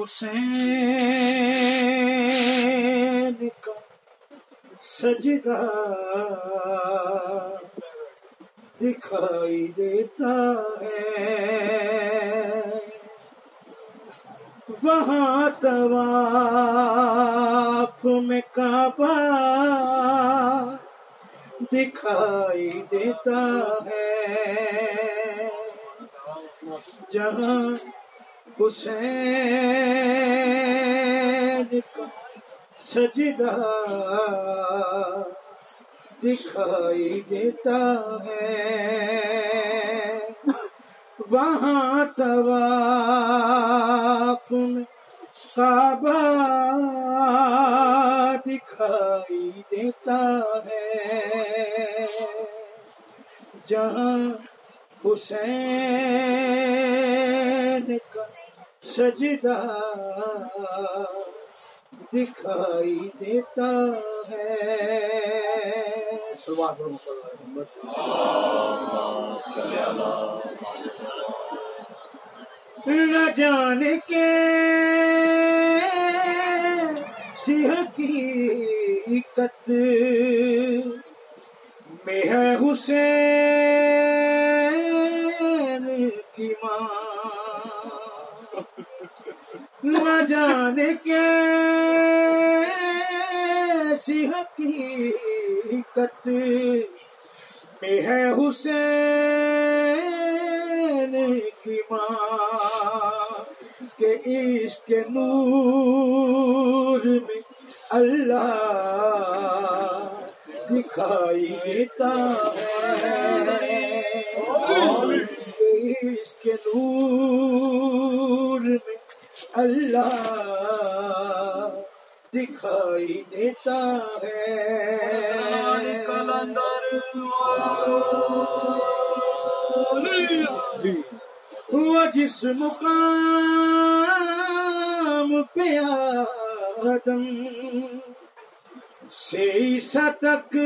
حسین کا سجدہ دکھائی دیتا ہے۔ وہاں طواف میں کعبہ دکھائی دیتا ہے۔ جہاں حسین کا سجدہ دکھائی دیتا ہے۔ وہاں طواف میں کعبہ دکھائی دیتا ہے۔ جہاں حسین سجدہ دکھائی دیتا ہے۔ نہ جانے کے سیاہ کی کت میں ہے حسین۔ جانے کے سیاہ کی کت میں ہے حسین کی ماں کے عشق کے نور میں اللہ دکھائی دیتا ہے عشق کے نور اللہ دکھائی دیتا ہے۔ وہ جس مقام پہ آدم سے تک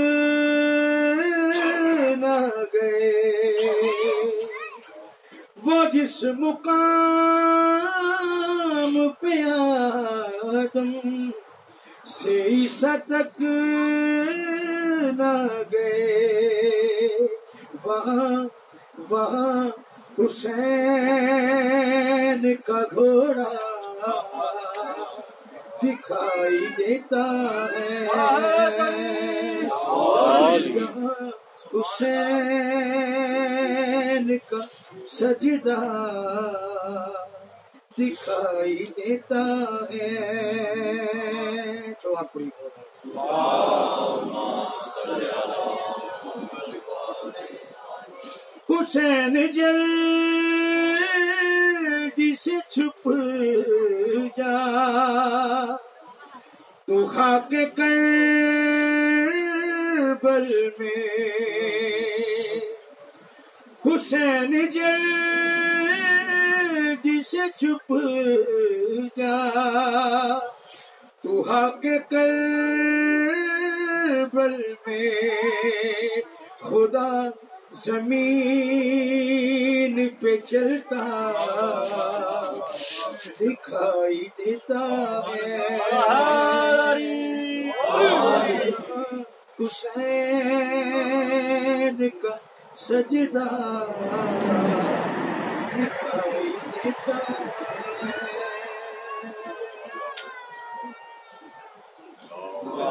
نہ گئے۔ جس مقام پہ آدم سے عیسیٰ تک نہ گئے۔ وہاں وہاں حسین کا گھوڑا دکھائی دیتا ہے۔ جہاں حسین کا سجدہ دکھائی دیتا ہے۔ سوا پوری حسین جلدی سے چھپ جا، تو خاک کربل میں حسین جلدی سے چھپ جا تو خاک کربل میں خدا زمین پہ چلتا دکھائی دیتا ہے۔ حسین کا سجدہ۔ دکھائی دیتا